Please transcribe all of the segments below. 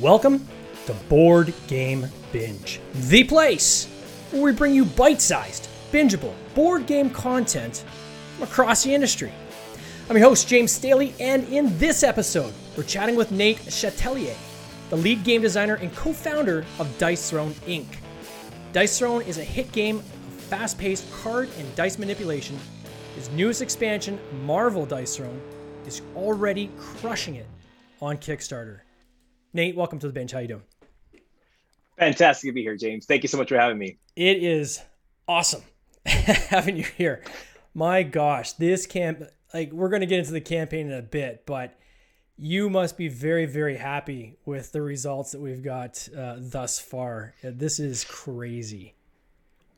Welcome to Board Game Binge, the place where we bring you bite sized, bingeable board game content from across the industry. I'm your host, James Staley, and in this episode, we're chatting with Nate Chatellier, the lead game designer and co founder of Dice Throne Inc. Dice Throne is a hit game of fast paced card and dice manipulation. His newest expansion, Marvel Dice Throne, is already crushing it on Kickstarter. Nate, welcome to the bench. How you doing? Fantastic to be here, James. Thank you so much for having me. It is awesome having you here. My gosh, this camp like we're going to get into the campaign in a bit, but you must be very very happy with the results that we've got uh, thus far. This is crazy.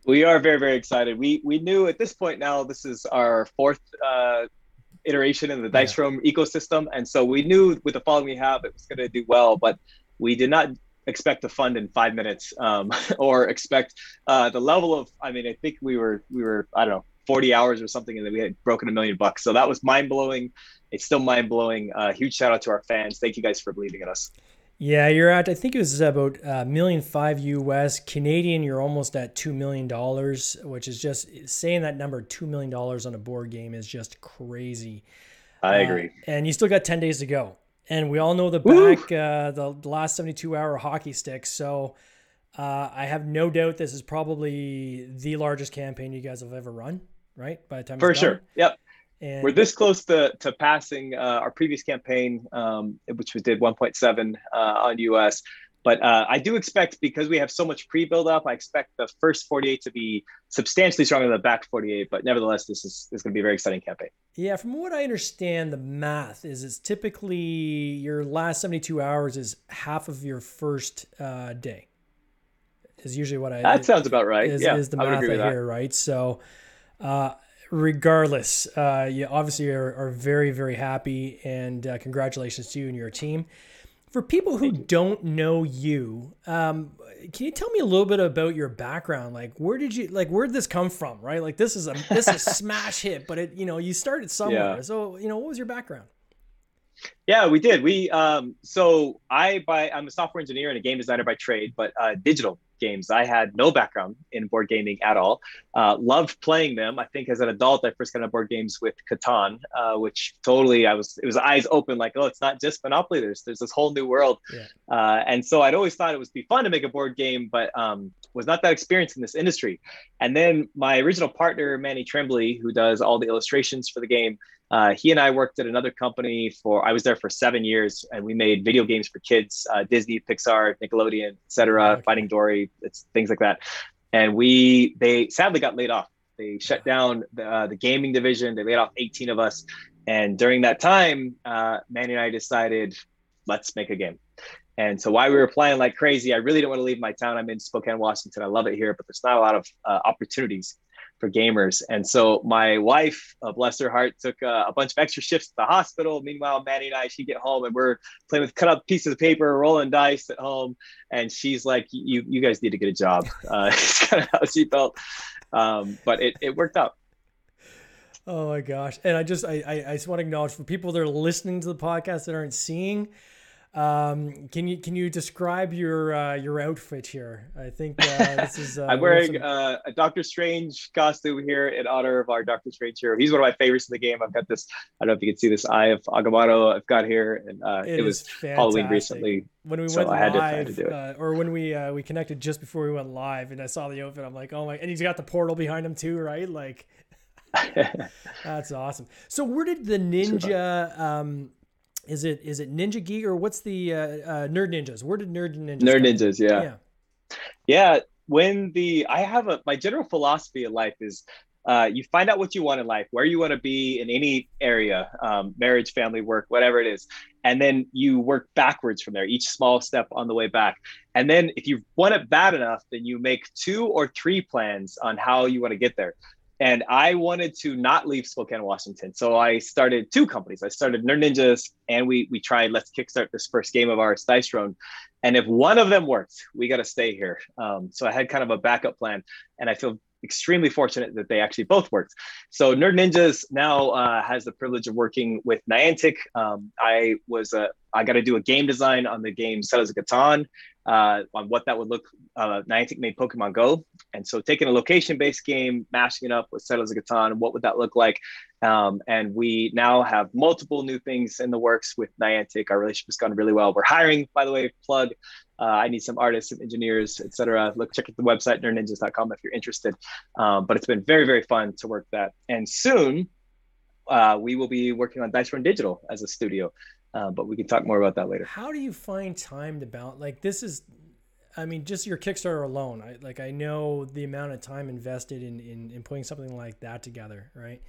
We are very very excited. We we knew at this point now this is our fourth uh, iteration in the Dice yeah. ecosystem, and so we knew with the following we have it was going to do well, but we did not expect to fund in five minutes um, or expect uh, the level of. I mean, I think we were we were I don't know 40 hours or something, and then we had broken a million bucks. So that was mind blowing. It's still mind blowing. Uh, huge shout out to our fans. Thank you guys for believing in us. Yeah, you're at. I think it was about a uh, million five US Canadian. You're almost at two million dollars, which is just saying that number two million dollars on a board game is just crazy. I uh, agree. Uh, and you still got ten days to go, and we all know the back uh, the, the last seventy two hour hockey stick. So uh, I have no doubt this is probably the largest campaign you guys have ever run. Right by the time for sure. Done. Yep. And we're this close to, to passing uh, our previous campaign, um, which we did 1.7 uh, on US. But uh, I do expect because we have so much pre build up, I expect the first 48 to be substantially stronger than the back 48. But nevertheless, this is, is going to be a very exciting campaign. Yeah, from what I understand, the math is it's typically your last 72 hours is half of your first uh, day. Is usually what I. That sounds about right. Is, yeah, is the math I, I hear, right? So, uh, regardless, uh, you obviously are, are, very, very happy, and uh, congratulations to you and your team. For people who don't know you, um, can you tell me a little bit about your background? Like, where did you like? Where did this come from? Right? Like, this is a this is a smash hit, but it you know you started somewhere. Yeah. So you know, what was your background? Yeah, we did. We um, so I by I'm a software engineer and a game designer by trade, but uh, digital games. I had no background in board gaming at all. Uh, loved playing them. I think as an adult, I first got into board games with Catan, uh, which totally I was it was eyes open like, oh, it's not just Monopoly. There's there's this whole new world. Yeah. Uh, and so I'd always thought it would be fun to make a board game, but um, was not that experienced in this industry. And then my original partner Manny Tremblay, who does all the illustrations for the game. Uh, he and I worked at another company for, I was there for seven years and we made video games for kids, uh, Disney, Pixar, Nickelodeon, etc., okay. Finding Dory, it's things like that. And we, they sadly got laid off. They shut down the, uh, the gaming division. They laid off 18 of us. And during that time, uh, Manny and I decided, let's make a game. And so while we were playing like crazy, I really didn't want to leave my town. I'm in Spokane, Washington. I love it here, but there's not a lot of uh, opportunities for gamers. And so my wife, uh, bless her heart, took uh, a bunch of extra shifts at the hospital. Meanwhile, Maddie and I, she get home and we're playing with cut up pieces of paper, rolling dice at home. And she's like, "You, you guys need to get a job." Uh, it's kind of how she felt, um, but it, it worked out. Oh my gosh! And I just I, I just want to acknowledge for people that are listening to the podcast that aren't seeing um, can you can you describe your uh, your outfit here? I think uh, this is. Uh, I'm wearing some... uh, a Doctor Strange costume here in honor of our Doctor Strange hero. He's one of my favorites in the game. I've got this. I don't know if you can see this Eye of Agamotto. I've got here, and uh, it, it was fantastic. Halloween recently. When we so went I had live, to, to uh, or when we uh, we connected just before we went live, and I saw the outfit, I'm like, oh my! And he's got the portal behind him too, right? Like. That's awesome. So where did the ninja um, is it is it Ninja Geek or what's the uh, uh, Nerd Ninjas? Where did Nerd Ninjas? Nerd Ninjas, yeah. yeah, yeah. When the I have a my general philosophy of life is uh, you find out what you want in life, where you want to be in any area, um, marriage, family, work, whatever it is, and then you work backwards from there, each small step on the way back. And then if you want it bad enough, then you make two or three plans on how you want to get there and I wanted to not leave Spokane, Washington. So I started two companies. I started Nerd Ninjas, and we we tried let's kickstart this first game of ours, Dice Throne. And if one of them worked, we got to stay here. Um, so I had kind of a backup plan, and I feel extremely fortunate that they actually both worked. So Nerd Ninjas now uh, has the privilege of working with Niantic. Um, I was a I got to do a game design on the game Settlers of Catan, uh, on what that would look. Uh, Niantic made Pokemon Go, and so taking a location-based game, mashing it up with Settlers of Catan, what would that look like? Um, and we now have multiple new things in the works with Niantic. Our relationship has gone really well. We're hiring, by the way, plug. Uh, I need some artists, some engineers, etc. Look, check out the website nerdninjas.com if you're interested. Um, but it's been very, very fun to work that. And soon, uh, we will be working on Dice Throne Digital as a studio. Uh, but we can talk more about that later. How do you find time to balance? Like this is, I mean, just your Kickstarter alone. I like I know the amount of time invested in in, in putting something like that together, right?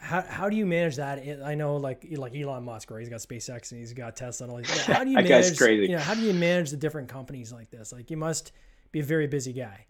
How, how do you manage that? I know like like Elon Musk, right? He's got SpaceX and he's got Tesla and all these. How do you manage? crazy. You know, how do you manage the different companies like this? Like you must be a very busy guy.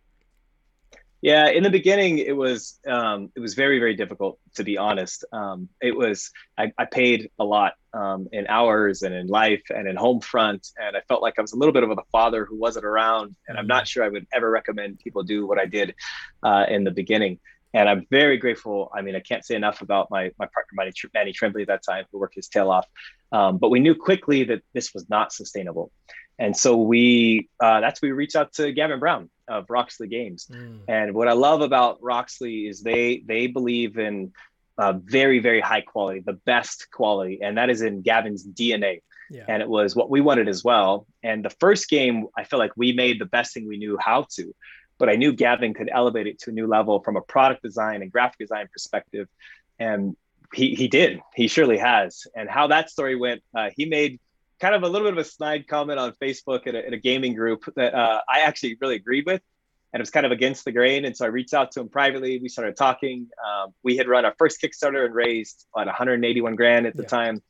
Yeah, in the beginning, it was um, it was very very difficult to be honest. Um, it was I, I, paid a lot um, in hours and in life and in home front, and I felt like I was a little bit of a father who wasn't around. And I'm not sure I would ever recommend people do what I did uh, in the beginning. And I'm very grateful. I mean, I can't say enough about my my partner Manny, Manny Tremblay at that time, who worked his tail off. Um, but we knew quickly that this was not sustainable. And so we uh, that's we reached out to Gavin Brown of Roxley Games. Mm. And what I love about Roxley is they they believe in uh, very very high quality, the best quality, and that is in Gavin's DNA. Yeah. And it was what we wanted as well. And the first game, I feel like we made the best thing we knew how to, but I knew Gavin could elevate it to a new level from a product design and graphic design perspective. And he, he did, he surely has. And how that story went, uh, he made kind of a little bit of a snide comment on Facebook in a, in a gaming group that uh, I actually really agreed with. And it was kind of against the grain. And so I reached out to him privately. We started talking. Um, we had run our first Kickstarter and raised about 181 grand at the yeah. time.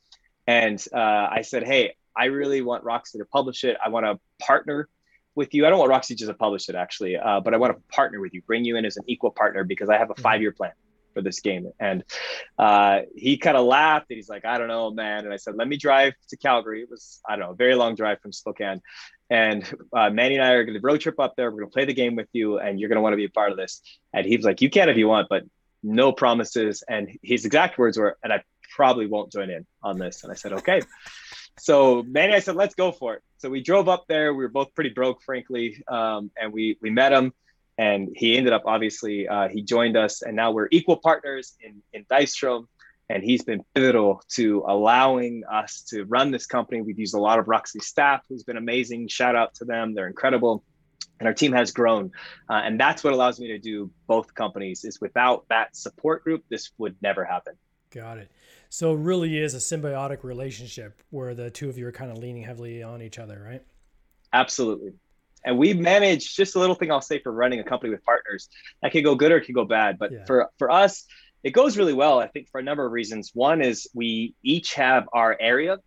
And uh, I said, Hey, I really want Roxley to publish it. I want to partner with you. I don't want Roxley just to publish it actually, uh, but I want to partner with you, bring you in as an equal partner because I have a mm-hmm. five year plan for this game. And uh, he kind of laughed and he's like, I don't know, man. And I said, let me drive to Calgary. It was, I don't know, a very long drive from Spokane. And uh, Manny and I are going to road trip up there. We're going to play the game with you and you're going to want to be a part of this. And he was like, you can if you want, but no promises. And his exact words were, and I probably won't join in on this. And I said, okay. so Manny, I said, let's go for it. So we drove up there. We were both pretty broke, frankly. Um, and we, we met him and he ended up obviously uh, he joined us and now we're equal partners in in Dice Throne and he's been pivotal to allowing us to run this company. We've used a lot of Roxley staff who's been amazing. Shout out to them. They're incredible. And our team has grown. Uh, and that's what allows me to do both companies is without that support group this would never happen. Got it. So it really is a symbiotic relationship where the two of you are kind of leaning heavily on each other right? Absolutely and we manage just a little thing I'll say for running a company with partners. That can go good or it can go bad. But yeah. for for us, it goes really well. I think for a number of reasons. One is we each have our area.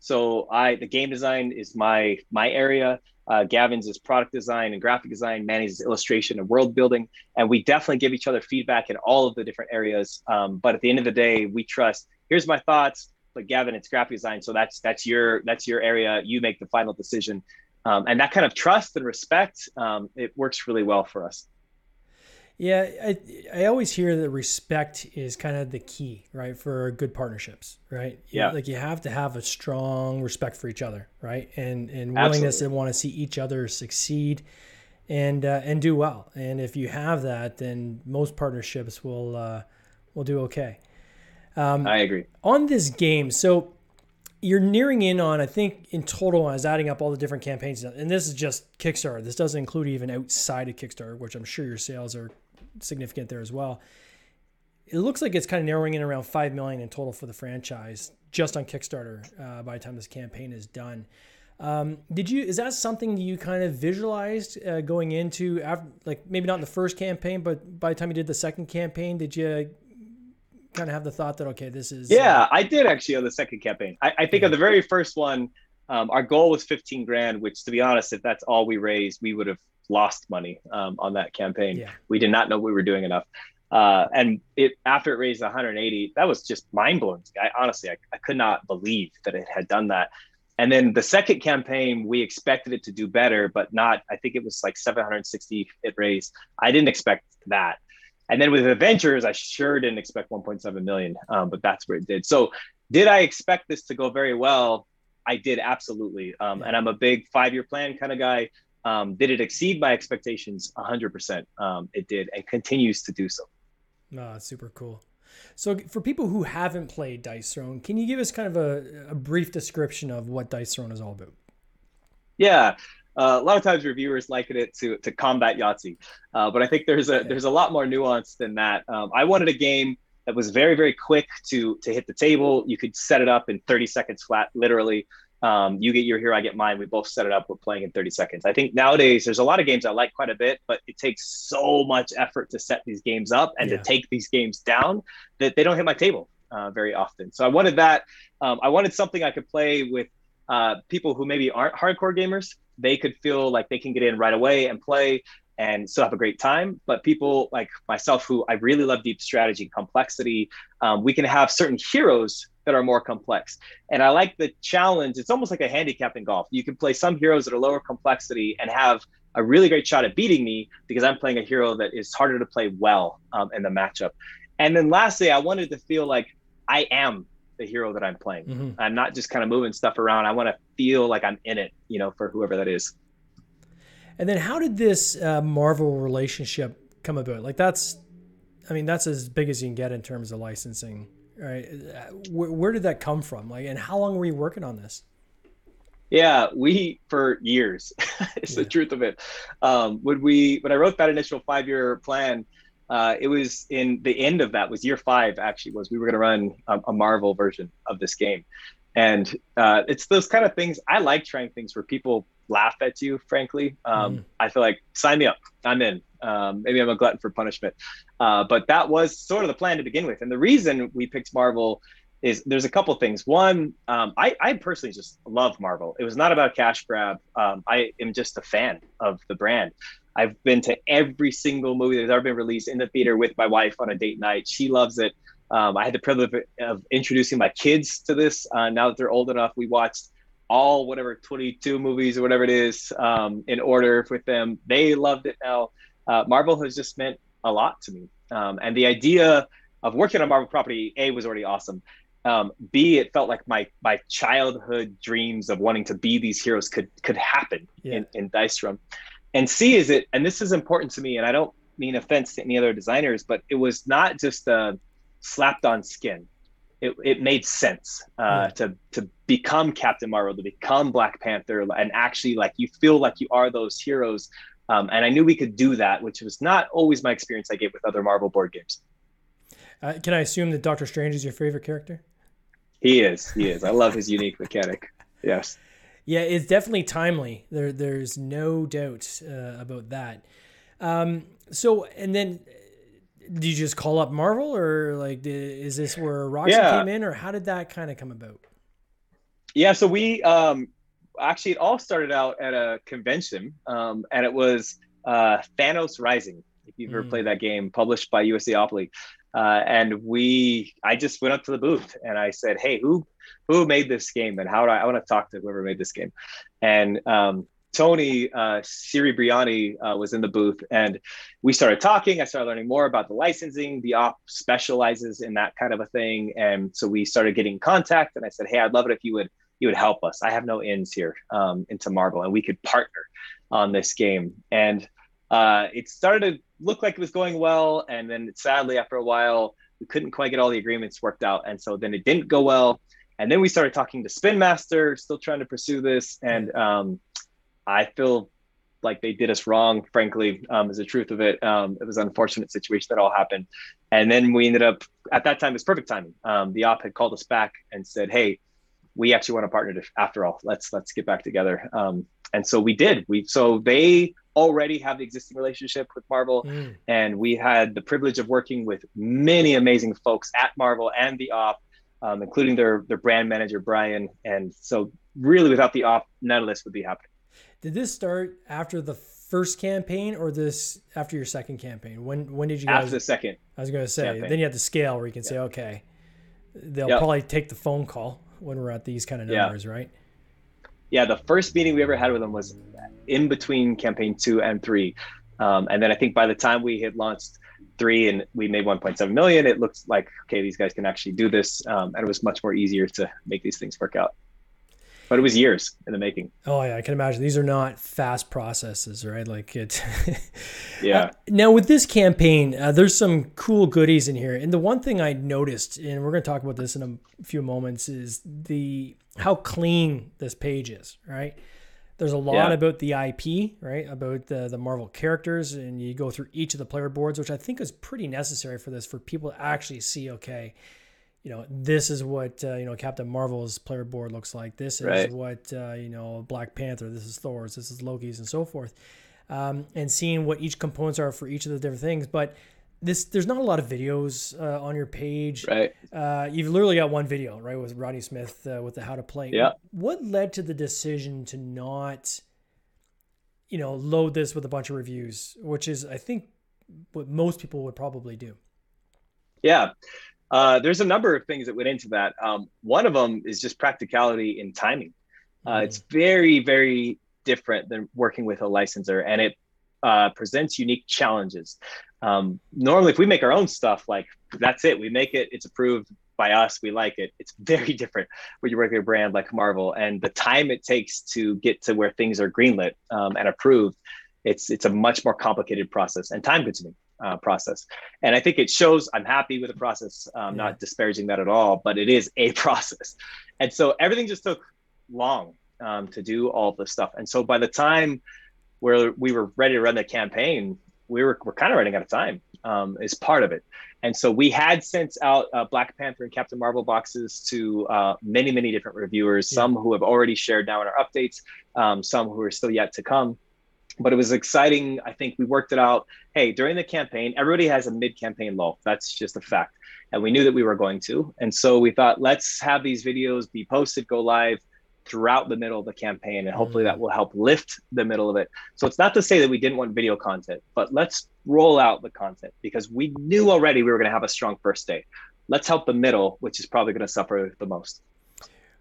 So I the game design is my my area. Uh, Gavin's is product design and graphic design. Manny's is illustration and world building. And we definitely give each other feedback in all of the different areas. Um, but at the end of the day, we trust. Here's my thoughts. But Gavin, it's graphic design, so that's that's your that's your area. You make the final decision um, and that kind of trust and respect um, it works really well for us. Yeah I, I always hear that respect is kind of the key right for good partnerships right? Yeah. like you have to have a strong respect for each other right? And and willingness Absolutely. to want to see each other succeed and uh, and do well. And if you have that then most partnerships will uh, will do okay. Um, i agree. on this game so you're nearing in on, I think in total, I was adding up all the different campaigns, and this is just Kickstarter. This doesn't include even outside of Kickstarter, which I'm sure your sales are significant there as well. It looks like it's kind of narrowing in around five million in total for the franchise just on Kickstarter uh, by the time this campaign is done. Um, did you is that something you kind of visualized uh, going into after, like maybe not in the first campaign, but by the time you did the second campaign, did you kind of have the thought that okay, this is yeah, uh, I did actually on the second campaign. I, I think yeah. of the very first one, um, our goal was 15 grand, which to be honest, if that's all we raised, we would have lost money um, on that campaign. Yeah. We did not know we were doing enough. Uh, and it after it raised 180, that was just mind blowing. I honestly, I, I could not believe that it had done that. And then the second campaign, we expected it to do better, but not. I think it was like 760 it raised. I didn't expect that. And then with Adventures, I sure didn't expect 1.7 million, um, but that's where it did. So, did I expect this to go very well? I did absolutely. Um, and I'm a big five year plan kind of guy. Um, did it exceed my expectations? 100%. Um, it did and continues to do so. Ah, super cool. So, for people who haven't played Dice Throne, can you give us kind of a, a brief description of what Dice Throne is all about? Yeah, uh, a lot of times reviewers liken it to to combat Yahtzee, uh, but I think there's a there's a lot more nuance than that. Um, I wanted a game that was very very quick to to hit the table. You could set it up in 30 seconds flat, literally. Um, you get your hero, I get mine. We both set it up. We're playing in 30 seconds. I think nowadays there's a lot of games I like quite a bit, but it takes so much effort to set these games up and yeah. to take these games down that they don't hit my table uh, very often. So I wanted that. Um, I wanted something I could play with uh, people who maybe aren't hardcore gamers. They could feel like they can get in right away and play and still have a great time. But people like myself, who I really love deep strategy, and complexity, um, we can have certain heroes that are more complex. And I like the challenge. It's almost like a handicap in golf. You can play some heroes that are lower complexity and have a really great shot at beating me because I'm playing a hero that is harder to play well um, in the matchup. And then lastly, I wanted to feel like I am the hero that I'm playing. Mm-hmm. I'm not just kind of moving stuff around. I want to feel like I'm in it, you know, for whoever that is. And then how did this uh, Marvel relationship come about? Like that's, I mean, that's as big as you can get in terms of licensing, right? Where, where did that come from? Like, and how long were you working on this? Yeah, we for years. it's yeah. the truth of it. Um, when we when I wrote that initial five year plan, uh, it was in the end of that was year five actually was we were going to run a, a, Marvel version of this game, and uh, it's those kind of things I like trying things where people laugh at you, frankly. Um, mm. I feel like sign me up. I'm in. Um, maybe I'm a glutton for punishment. Uh, but that was sort of the plan to begin with. And the reason we picked Marvel is there's a couple things. One, um, I, I, personally just love Marvel. It was not about cash grab. Um, I am just a fan of the brand. I've been to every single movie that's ever been released in the theater with my wife on a date night. She loves it. Um, I had the privilege of introducing my kids to this. Uh, now that they're old enough, we watched all whatever 22 movies or whatever it is um, in order with them. They loved it now. Uh, Marvel has just meant a lot to me. Um, and the idea of working on Marvel property, A, was already awesome. Um, B, it felt like my my childhood dreams of wanting to be these heroes could could happen yeah. in, in Dice Throne. And C is it, and this is important to me, and I don't mean offense to any other designers, but it was not just a slapped on skin it, it made sense uh, to to become Captain Marvel, to become Black Panther, and actually like you feel like you are those heroes. Um, and I knew we could do that, which was not always my experience I get with other Marvel board games. Uh, can I assume that Doctor Strange is your favorite character? He is. He is. I love his unique mechanic. Yes. Yeah, it's definitely timely. There, there's no doubt uh, about that. Um, so, and then did you just call up Marvel, or like, did, is this where Roxley yeah. came in, or how did that kind of come about? Yeah, so we um, actually it all started out at a convention, um, and it was uh, Thanos Rising. If you've ever mm. played that game, published by USAopoly, uh, and we, I just went up to the booth and I said, "Hey, who who made this game, and how do I, I want to talk to whoever made this game?" And um, Tony uh, Siri Briani uh, was in the booth, and we started talking. I started learning more about the licensing. The op specializes in that kind of a thing, and so we started getting contact. And I said, "Hey, I'd love it if you would you would help us. I have no ins here um, into Marvel, and we could partner on this game." And uh, it started to look like it was going well, and then sadly, after a while, we couldn't quite get all the agreements worked out, and so then it didn't go well. And then we started talking to Spin Master, still trying to pursue this, and um, I feel like they did us wrong, frankly, um, is the truth of it. Um, it was an unfortunate situation that all happened. And then we ended up, at that time, it's perfect timing. Um, the op had called us back and said, hey, we actually want to partner to, after all, let's, let's get back together. Um, and so we did, we, so they already have the existing relationship with Marvel. Mm. And we had the privilege of working with many amazing folks at Marvel and the op, um, including their, their brand manager, Brian. And so really without the op, none of this would be happening. Did this start after the first campaign or this after your second campaign? When when did you guys after the second? I was going to say campaign. then you have the scale where you can say okay, they'll yep. probably take the phone call when we're at these kind of numbers, yeah. right? Yeah, the first meeting we ever had with them was in between campaign two and three, um, and then I think by the time we had launched three and we made 1.7 million, it looked like okay, these guys can actually do this, um, and it was much more easier to make these things work out. but it was years in the making. Oh yeah, I can imagine. These are not fast processes, right? Like it. yeah. Uh, now with this campaign, uh, there's some cool goodies in here, and the one thing I noticed, and we're going to talk about this in a few moments, is the how clean this page is, right? There's a lot yeah. about the IP, right? About the the Marvel characters, and you go through each of the player boards, which I think is pretty necessary for this, for people to actually see, okay, you know, this is what uh, you know Captain Marvel's player board looks like. This is right. what uh, you know Black Panther. This is Thor's. This is Loki's, and so forth. Um, and seeing what each components are for each of the different things, but this there's not a lot of videos uh, on your page. Right. Uh, you've literally got one video, right, with Rodney Smith uh, with the how to play. Yeah. What led to the decision to not, you know, load this with a bunch of reviews, which is I think what most people would probably do. Yeah. Uh, there's a number of things that went into that. Um, one of them is just practicality in timing. Uh, mm. It's very, very different than working with a licensor, and it uh, presents unique challenges. Um, normally, if we make our own stuff, like that's it, we make it, it's approved by us, we like it. It's very different when you work with a brand like Marvel, and the time it takes to get to where things are greenlit um, and approved, it's it's a much more complicated process and time consuming. Uh, process. And I think it shows I'm happy with the process. I'm yeah. not disparaging that at all, but it is a process. And so everything just took long um, to do all this stuff. And so by the time where we were ready to run the campaign, we were, we're kind of running out of time um, is part of it. And so we had sent out uh, Black Panther and Captain Marvel boxes to uh, many, many different reviewers, some who have already shared now in our updates, um, some who are still yet to come. But it was exciting. I think we worked it out. Hey, during the campaign, everybody has a mid campaign lull. That's just a fact. And we knew that we were going to. And so we thought, let's have these videos be posted, go live throughout the middle of the campaign and hopefully that mm. will help lift the middle of it. So it's not to say that we didn't want video content but let's roll out the content because we knew already we were going to have a strong first day. Let's help the middle which is probably going to suffer the most.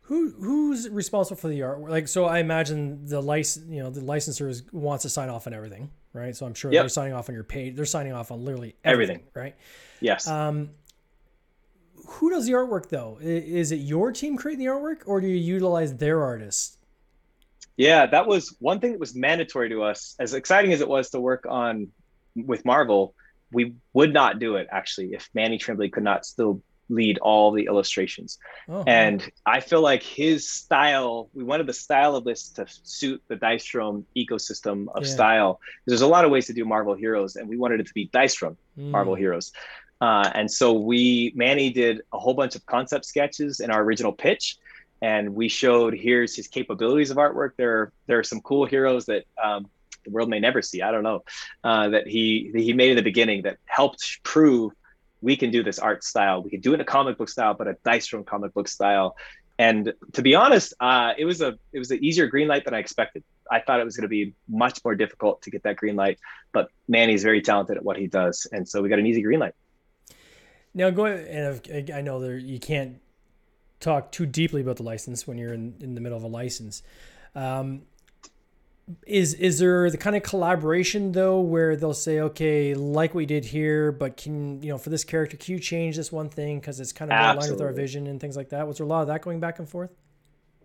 Who who's responsible for the art like so i imagine the license you know the licensor wants to sign off on everything right? So i'm sure yep. they're signing off on your page they're signing off on literally everything, everything. right? Yes. Um who does the artwork though? Is it your team creating the artwork, or do you utilize their artists? Yeah, that was one thing that was mandatory to us. As exciting as it was to work on with Marvel, we would not do it actually if Manny Tremblay could not still lead all the illustrations. Oh, and I feel like his style, we wanted the style of this to suit the Dice Throne ecosystem of yeah. style. There's a lot of ways to do Marvel heroes, and we wanted it to be Dice Throne mm. Marvel heroes. Uh, and so we, Manny did a whole bunch of concept sketches in our original pitch. And we showed here's his capabilities of artwork. There, there are some cool heroes that um, the world may never see. I don't know uh, that he that he made in the beginning that helped prove we can do this art style. We can do it in a comic book style, but a Dice Throne comic book style. And to be honest, uh, it was a it was an easier green light than I expected. I thought it was going to be much more difficult to get that green light, but Manny's very talented at what he does, and so we got an easy green light. Now, go and I know there you can't talk too deeply about the license when you're in, in the middle of a license. Um, is is there the kind of collaboration though where they'll say, okay, like we did here, but can you know for this character, can you change this one thing because it's kind of aligned with our vision and things like that? Was there a lot of that going back and forth?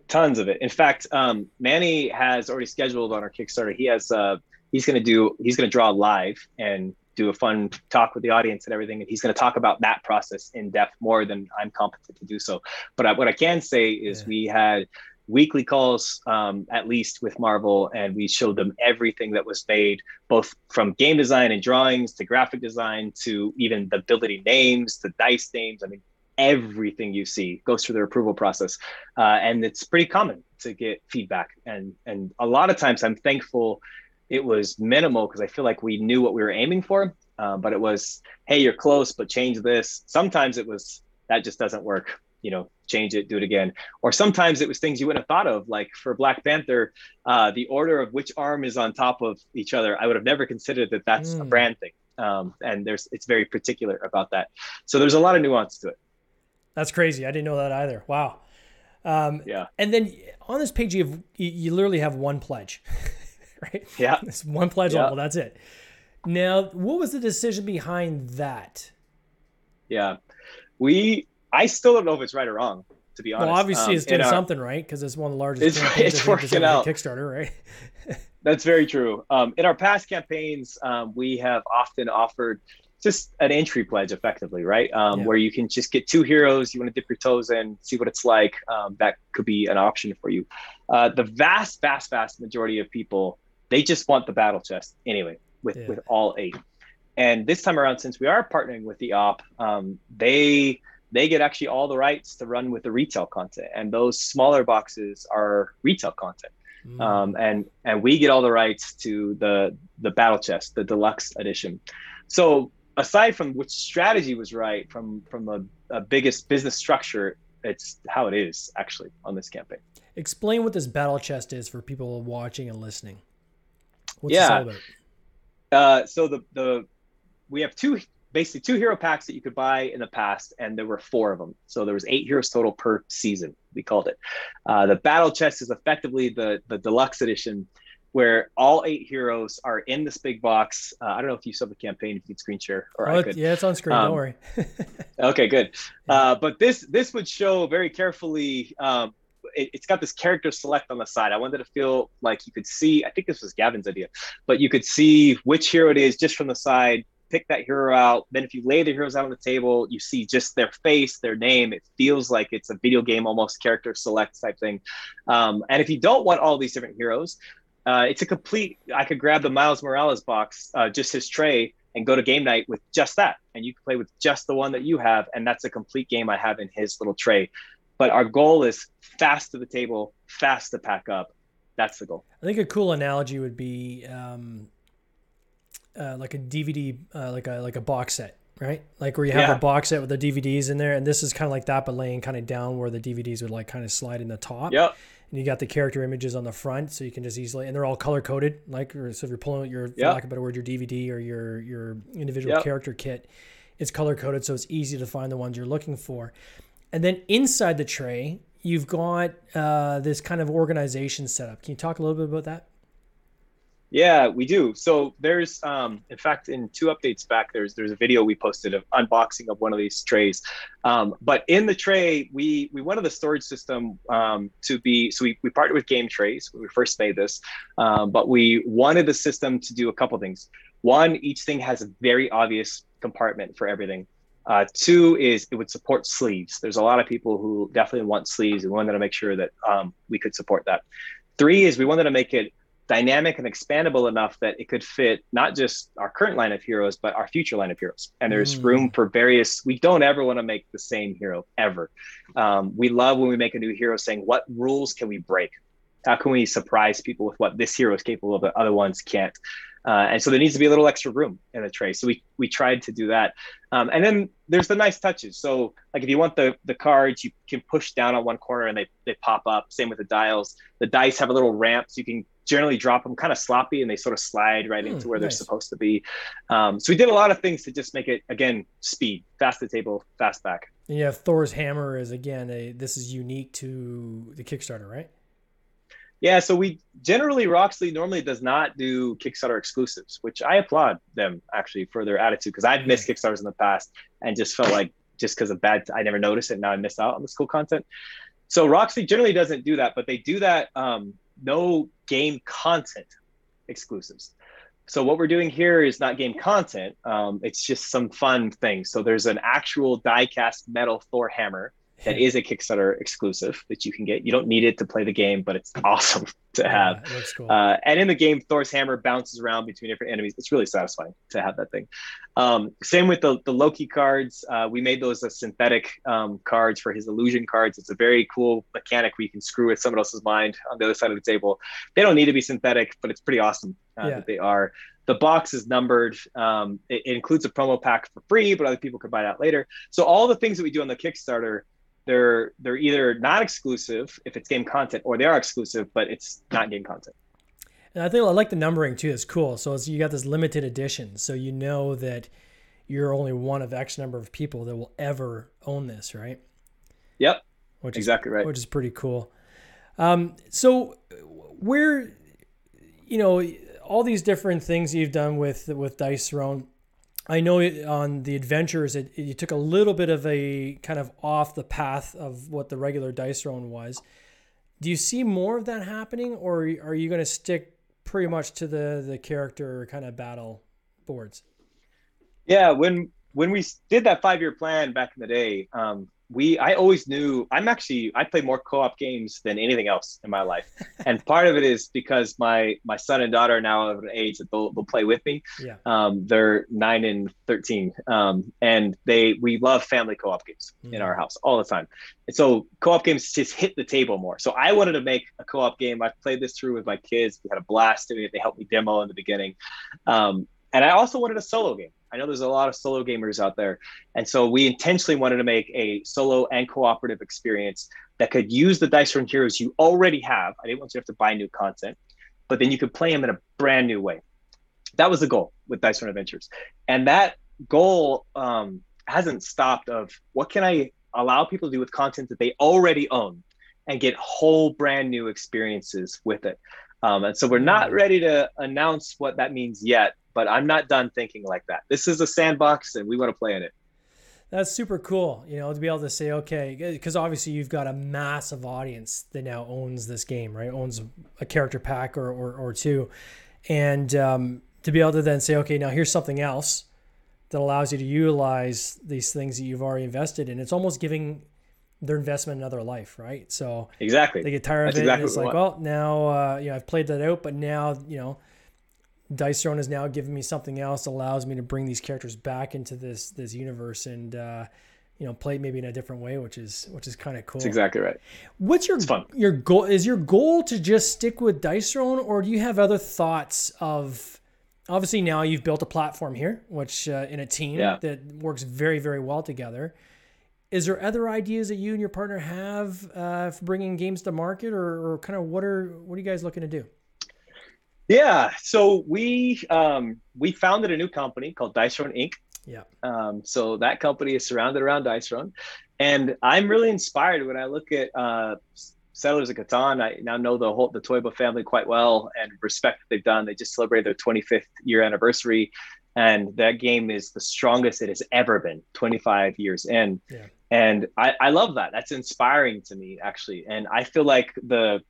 Tons of it. In fact, um, Manny has already scheduled on our Kickstarter. He has uh, he's going to do he's going to draw live and do a fun talk with the audience and everything. And he's going to talk about that process in depth more than I'm competent to do so. But I, what I can say is yeah. we had weekly calls um, at least with Marvel, and we showed them everything that was made, both from game design and drawings to graphic design to even the ability names to dice names. I mean, everything you see goes through their approval process, uh, and it's pretty common to get feedback. And and a lot of times, I'm thankful it was minimal because I feel like we knew what we were aiming for. Uh, but it was, hey, you're close, but change this. Sometimes it was that just doesn't work. You know, change it, do it again. Or sometimes it was things you wouldn't have thought of, like for Black Panther, uh, the order of which arm is on top of each other. I would have never considered that that's mm. a hmm. brand thing. Um, and there's it's very particular about that. So there's a lot of nuance to it. That's crazy. I didn't know that either. Wow. Um, yeah. And then on this page, you have you, you literally have one pledge. right? Yeah. It's one pledge yeah. level. That's it. Now, what was the decision behind that? Yeah. We, I still don't know if it's right or wrong, to be honest. Well, obviously um, it's doing our, something right because it's one of the largest. It's, it's working out. Kickstarter, right? That's very true. Um, in our past campaigns, um, we have often offered just an entry pledge, effectively, right? Um, yeah. Where you can just get two heroes. You want to dip your toes in, see what it's like. Um, that could be an option for you. Uh, the vast, vast, vast majority of people, they just want the battle chest anyway, with yeah. with all eight. And this time around, since we are partnering with the op, um, they they get actually all the rights to run with the retail content, and those smaller boxes are retail content. Mm. Um, and and we get all the rights to the the battle chest, the deluxe edition. So aside from which strategy was right from from a, a biggest business structure, it's how it is actually on this campaign. Explain what this battle chest is for people watching and listening. What's yeah. Uh, so the the we have two basically two hero packs that you could buy in the past, and there were four of them. So there was eight heroes total per season. We called it. Uh, the battle chest is effectively the the deluxe edition, where all eight heroes are in this big box. Uh, I don't know if you saw the campaign, if you can screen share, or oh, I could. Yeah, it's on screen. Um, don't worry. okay, good. Uh, but this this would show very carefully. Um, it, has got this character select on the side. I wanted to feel like you could see. I think this was Gavin's idea, but you could see which hero it is just from the side pick that hero out. Then if you lay the heroes out on the table, you see just their face, their name. It feels like it's a video game almost character select type thing. Um, and if you don't want all these different heroes, uh, it's a complete. I could grab the Miles Morales box, uh, just his tray, and go to game night with just that, and you can play with just the one that you have, and that's a complete game I have in his little tray. But our goal is fast to the table, fast to pack up. That's the goal. I think a cool analogy would be um, uh, like a DVD, uh, like a like a box set, right? Like where you have yeah. a box set with the DVDs in there, and this is kind of like that, but laying kind of down where the DVDs would like kind of slide in the top. Yep. And you got the character images on the front, so you can just easily, and they're all color coded. Like, so if you're pulling out your, for yep. lack of a better word, your DVD or your your individual yep. character kit, it's color coded, so it's easy to find the ones you're looking for. And then inside the tray, you've got uh, this kind of organization setup. Can you talk a little bit about that? Yeah, we do. So there's, um, in fact, in two updates back, there's there's a video we posted of unboxing of one of these trays. Um, but in the tray, we we wanted the storage system um, to be so we, we partnered with Game Trays when we first made this, um, but we wanted the system to do a couple things. One, each thing has a very obvious compartment for everything. Uh, two is it would support sleeves. There's a lot of people who definitely want sleeves, and we wanted to make sure that um, we could support that. Three is we wanted to make it dynamic and expandable enough that it could fit not just our current line of heroes, but our future line of heroes. And there's mm. room for various, we don't ever want to make the same hero ever. Um, we love when we make a new hero saying, what rules can we break? How can we surprise people with what this hero is capable of that other ones can't? Uh, and so there needs to be a little extra room in the tray. So we we tried to do that. Um, and then there's the nice touches. So like if you want the the cards, you can push down on one corner and they they pop up. Same with the dials. The dice have a little ramp, so you can generally drop them kind of sloppy and they sort of slide right into mm, where nice. they're supposed to be. Um, so we did a lot of things to just make it again speed, fast to table, fast back. And you have Thor's hammer is again a this is unique to the Kickstarter, right? Yeah, so we generally Roxley normally does not do Kickstarter exclusives, which I applaud them actually for their attitude because I've missed Kickstarters in the past and just felt like just because of bad, I never noticed it. Now I miss out on this cool content. So Roxley generally doesn't do that, but they do that um, no game content exclusives. So what we're doing here is not game content. Um, it's just some fun things. So there's an actual die-cast metal Thor hammer that is a Kickstarter exclusive that you can get. You don't need it to play the game, but it's awesome to have. Yeah, cool. uh, and in the game, Thor's hammer bounces around between different enemies. It's really satisfying to have that thing. Um, same with the, the Loki cards. Uh, we made those as synthetic um, cards for his illusion cards. It's a very cool mechanic where you can screw with someone else's mind on the other side of the table. They don't need to be synthetic, but it's pretty awesome uh, yeah. that they are. The box is numbered. Um, it, it includes a promo pack for free, but other people can buy that later. So all the things that we do on the Kickstarter they're they're either not exclusive if it's game content or they are exclusive but it's not game content. And i think i like the numbering too it's cool. So it's, you got this limited edition so you know that you're only one of x number of people that will ever own this right? Yep. Which exactly is, right. which is pretty cool. Um, so where you know all these different things you've done with with dice throne I know on the adventures, it, it, you took a little bit of a kind of off the path of what the regular dice throne was. Do you see more of that happening, or are you going to stick pretty much to the the character kind of battle boards? Yeah, when when we did that five year plan back in the day, um, we I always knew I'm actually I play more co-op games than anything else in my life, and part of it is because my my son and daughter are now of an age that they'll, they'll play with me. Yeah. Um, they're nine and thirteen, um, and they we love family co-op games mm. in our house all the time. And so co-op games just hit the table more. So I wanted to make a co-op game. I played this through with my kids. We had a blast doing it. They helped me demo in the beginning, um, and I also wanted a solo game. I know there's a lot of solo gamers out there. And so we intentionally wanted to make a solo and cooperative experience that could use the Dice Throne heroes you already have. I didn't want you to have to buy new content, but then you could play them in a brand new way. That was the goal with Dice Throne Adventures. And that goal um, hasn't stopped of what can I allow people to do with content that they already own and get whole brand new experiences with it. Um, and so we're not ready to announce what that means yet, but I'm not done thinking like that. This is a sandbox and we want to play in it. That's super cool, you know, to be able to say, okay, because obviously you've got a massive audience that now owns this game, right? Owns a character pack or, or, or two. And um, to be able to then say, okay, now here's something else that allows you to utilize these things that you've already invested in. It's almost giving their investment another life, right? So exactly, they get tired That's of it. Exactly and it's like, well, now uh, you know I've played that out, but now you know Dice Throne is now given me something else allows me to bring these characters back into this this universe and uh, you know play maybe in a different way, which is which is kind of cool. That's exactly right. What's your your goal? Is your goal to just stick with Dice Throne, or do you have other thoughts of? Obviously, now you've built a platform here, which uh, in a team yeah. that works very very well together. Is there other ideas that you and your partner have uh, for bringing games to market, or, or kind of what are what are you guys looking to do? Yeah, so we um, we founded a new company called Dice Throne Inc. Yeah. Um, so that company is surrounded around Dice Throne, and I'm really inspired when I look at uh, Settlers of Catan. I now know the whole the Teuber family quite well and respect what they've done. They just celebrated their 25th year anniversary, and that game is the strongest it has ever been. 25 years in, yeah. and I, I love that. That's inspiring to me actually, and I feel like the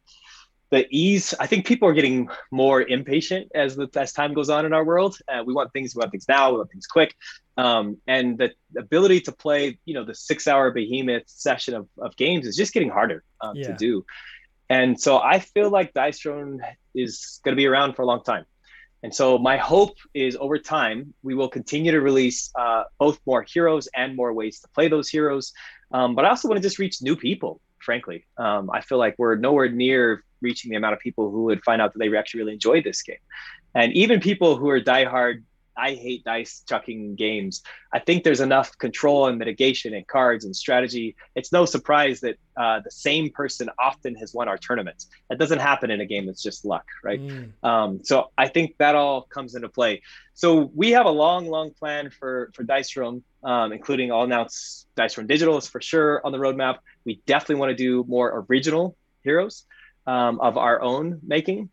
the ease i think people are getting more impatient as the as time goes on in our world. Uh, we want things we want things now we want things quick. Um, and the ability to play you know the six hour behemoth session of, of games is just getting harder um, yeah. to do. And so i feel like dice throne is going to be around for a long time. And so my hope is over time we will continue to release uh, both more heroes and more ways to play those heroes. Um, but i also want to just reach new people frankly. Um, i feel like we're nowhere near reaching the amount of people who would find out that they actually really enjoyed this game. And even people who are diehard, I hate dice chucking games. I think there's enough control and mitigation and cards and strategy. It's no surprise that uh, the same person often has won our tournaments. That doesn't happen in a game that's just luck, right? Mm. Um, so I think that all comes into play. So we have a long, long plan for for Dice Throne. um, including all announced Dice Throne Digital is for sure on the roadmap. We definitely want to do more original heroes um, of our own making.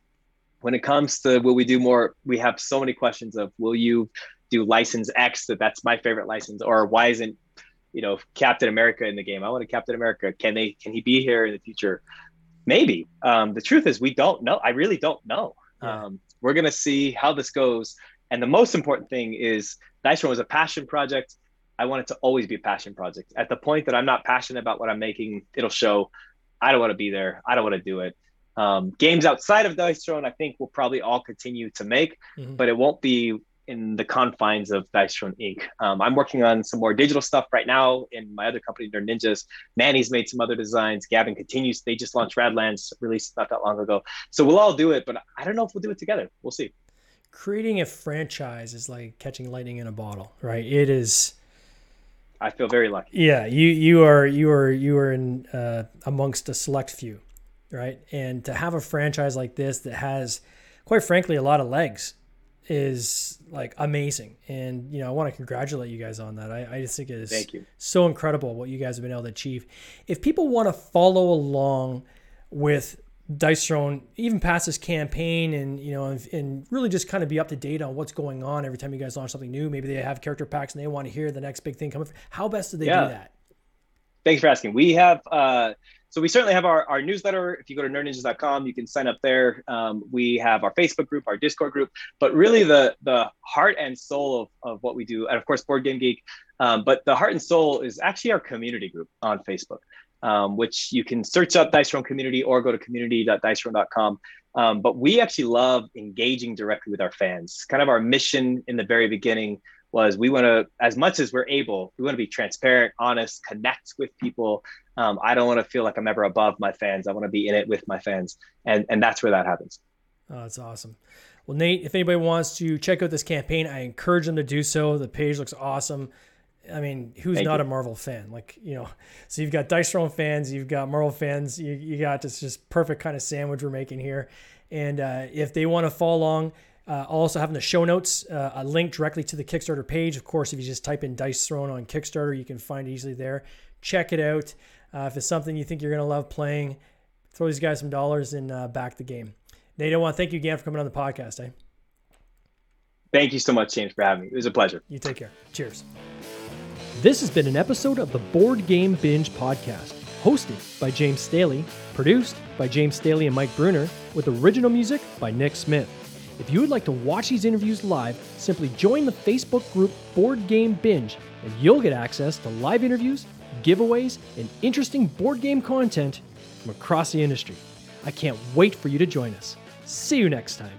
When it comes to will we do more, we have so many questions of will you do license X that that's my favorite license, or why isn't you know Captain America in the game? I want a Captain America. Can they can he be here in the future? Maybe. Um, the truth is we don't know. I really don't know. Yeah. Um, we're gonna see how this goes. And the most important thing is Dice Throne was a passion project. I want it to always be a passion project. At the point that I'm not passionate about what I'm making, it'll show. I don't want to be there. I don't want to do it. Um, games outside of Dice Throne, I think, we'll probably all continue to make, mm-hmm. but it won't be in the confines of Dice Throne Inc. Um, I'm working on some more digital stuff right now in my other company, Nerd Ninjas. Manny's made some other designs. Gavin continues. They just launched Radlands, released not that long ago. So we'll all do it, but I don't know if we'll do it together. We'll see. Creating a franchise is like catching lightning in a bottle, right? It is I feel very lucky. Yeah, you you are you are you are in uh, amongst a select few, right? And to have a franchise like this that has, quite frankly, a lot of legs, is like amazing. And you know, I want to congratulate you guys on that. I, I just think it is Thank you. so incredible what you guys have been able to achieve. If people want to follow along with Dice Throne, even past this campaign, and you know, and, and, really just kind of be up to date on what's going on every time you guys launch something new. Maybe they have character packs and they want to hear the next big thing coming. How best do they yeah. do that? Thanks for asking. We have uh, so we certainly have our, our newsletter. If you go to nerdninjas.com, you can sign up there. Um, we have our Facebook group, our Discord group, but really the the heart and soul of, of what we do, and of course, Board Game Geek. Um, but the heart and soul is actually our community group on Facebook um, which you can search up Dice Throne Community or go to community.dicethrone.com. Um, but we actually love engaging directly with our fans. Kind of our mission in the very beginning was we want to, as much as we're able, we want to be transparent, honest, connect with people. Um, I don't want to feel like I'm ever above my fans. I want to be in it with my fans, and and that's where that happens. Oh, that's awesome. Well, Nate, if anybody wants to check out this campaign, I encourage them to do so. The page looks awesome. I mean, who's Thank not you. a Marvel fan? Like, you know, so you've got Dice Throne fans, you've got Marvel fans, you, you got this just perfect kind of sandwich we're making here. And uh, if they want to follow along, uh, also have in the show notes uh, a link directly to the Kickstarter page. Of course, if you just type in Dice Throne on Kickstarter, you can find it easily there. Check it out. Uh, if it's something you think you're going to love playing, throw these guys some dollars and uh, back the game. Nate, I want to thank you again for coming on the podcast. Eh? Thank you so much, James, for having me. It was a pleasure. You take care. Cheers. This has been an episode of the Board Game Binge podcast, hosted by James Staley, produced by James Staley and Mike Bruner, with original music by Nick Smith. If you would like to watch these interviews live, simply join the Facebook group Board Game Binge, and you'll get access to live interviews, giveaways, and interesting board game content from across the industry. I can't wait for you to join us. See you next time.